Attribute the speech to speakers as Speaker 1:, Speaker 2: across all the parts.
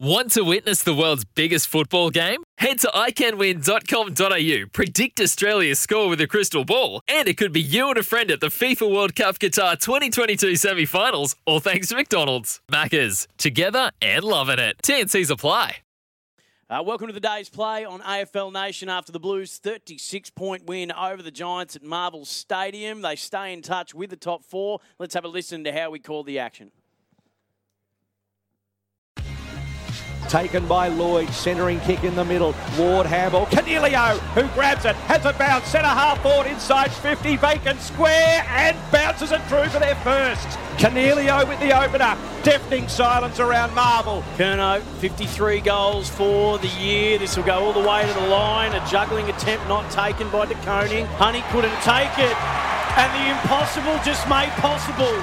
Speaker 1: Want to witness the world's biggest football game? Head to iCanWin.com.au, predict Australia's score with a crystal ball, and it could be you and a friend at the FIFA World Cup Qatar 2022 semi finals, all thanks to McDonald's. Maccas, together and loving it. TNC's apply.
Speaker 2: Uh, welcome to the day's play on AFL Nation after the Blues' 36 point win over the Giants at Marvel Stadium. They stay in touch with the top four. Let's have a listen to how we call the action.
Speaker 3: Taken by Lloyd, centering kick in the middle. Ward Hamble. Coniglio, who grabs it, has a bounce, centre half forward inside 50, vacant square, and bounces it through for their first. Coniglio with the opener. Deafening silence around Marvel.
Speaker 2: Curnow, 53 goals for the year. This will go all the way to the line. A juggling attempt not taken by De Koning. Honey couldn't take it. And the impossible just made possible.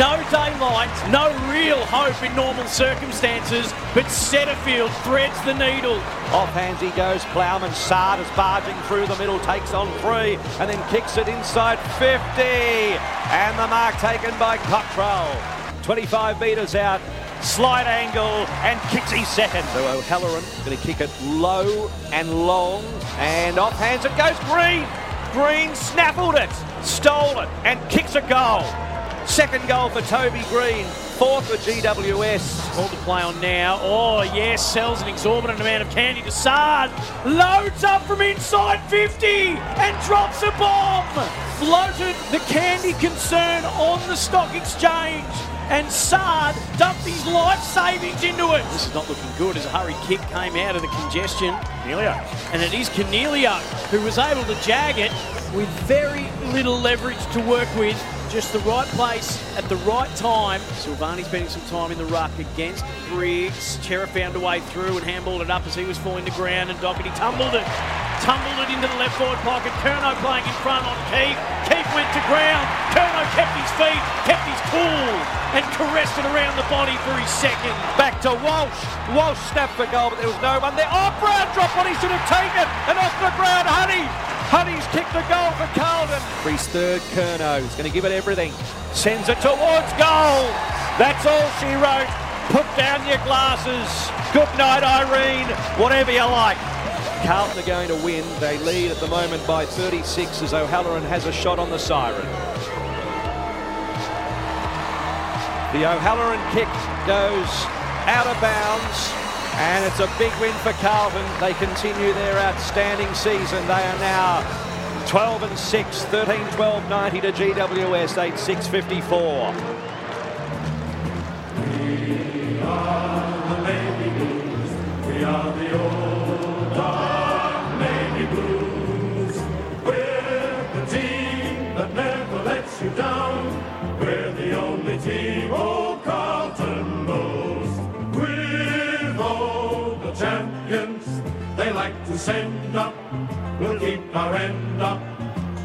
Speaker 2: No daylight, no real hope in normal circumstances, but Setterfield threads the needle.
Speaker 3: Off hands he goes. Plowman Saad is barging through the middle, takes on three, and then kicks it inside 50. And the mark taken by Cottrell. 25 metres out. Slide angle and kicks his second. So O'Halloran going to kick it low and long. And off hands it goes Greene. Greene snaffled it, stole it, and kicks a goal. Second goal for Toby Greene. Fourth for GWS.
Speaker 2: Called to play on now. Oh, yes, sells an exorbitant amount of candy to Sard. Loads up from inside 50 and drops a bomb. Floated the candy concern on the stock exchange. And Sard dumped his life savings into it. This is not looking good as a hurry kick came out of the congestion.
Speaker 3: Coniglio.
Speaker 2: And it is Coniglio who was able to jag it with very little leverage to work with. Just the right place at the right time. Silvagni spending some time in the ruck against Briggs. Cerra found a way through and handballed it up as he was falling to ground and Docherty tumbled it. Tumbled it into the left forward pocket. Curnow playing in front on Keith. Keith went to ground. Curnow kept his feet, kept his cool, and caressed it around the body for his second.
Speaker 3: Back to Walsh. Walsh snapped for goal, but there was no one there. Oh, Brown dropped what he should have taken. And off the ground, Honey. Honey's kicked the goal for Carlton. For his third, Curnow. He's going to give it everything. Sends it towards goal. That's all she wrote. Put down your glasses. Good night, Irene. Whatever you like. Carlton are going to win. They lead at the moment by 36 as O'Halloran has a shot on the siren. The O'Halloran kick goes out of bounds. And it's a big win for Carlton. They continue their outstanding season. They are now 12 and 6, 13 12 90 to GWS, 8 6 54.
Speaker 4: We are the Blues. We are team old Carlton knows. With all the champions they like to send up, we'll keep our end up.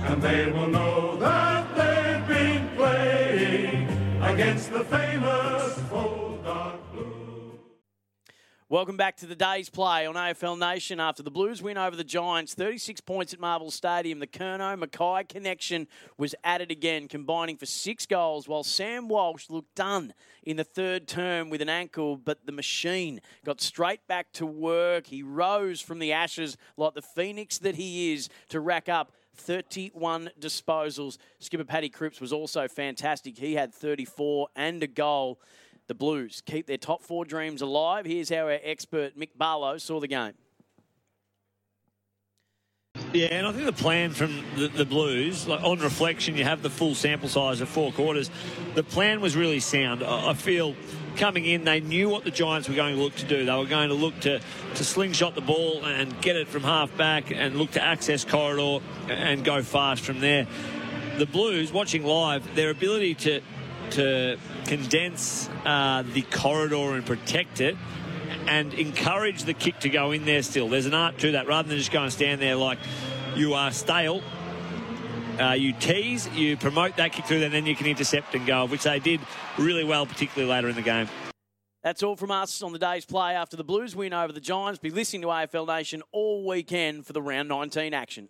Speaker 4: And they will know that they've been playing against the famous.
Speaker 2: Welcome back to the day's play on AFL Nation after the Blues win over the Giants. 36 points at Marvel Stadium. The Curnow McKay connection was added again, combining for six goals, while Sam Walsh looked done in the third term with an ankle, but the machine got straight back to work. He rose from the ashes like the phoenix that he is to rack up 31 disposals. Skipper Paddy Cripps was also fantastic. He had 34 and a goal. The Blues keep their top four dreams alive. Here's how our expert Mick Barlow saw the game.
Speaker 5: Yeah, and I think the plan from the, the Blues, like on reflection, you have the full sample size of four quarters. The plan was really sound. I, I feel coming in, they knew what the Giants were going to look to do. They were going to look to, to slingshot the ball and get it from half back and look to access corridor and go fast from there. The Blues, watching live, their ability to to condense uh, the corridor and protect it and encourage the kick to go in there still. There's an art to that rather than just go and stand there like you are stale. Uh, you tease, you promote that kick through, and then you can intercept and go, which they did really well, particularly later in the game.
Speaker 2: That's all from us on the day's play after the Blues win over the Giants. Be listening to AFL Nation all weekend for the round 19 action.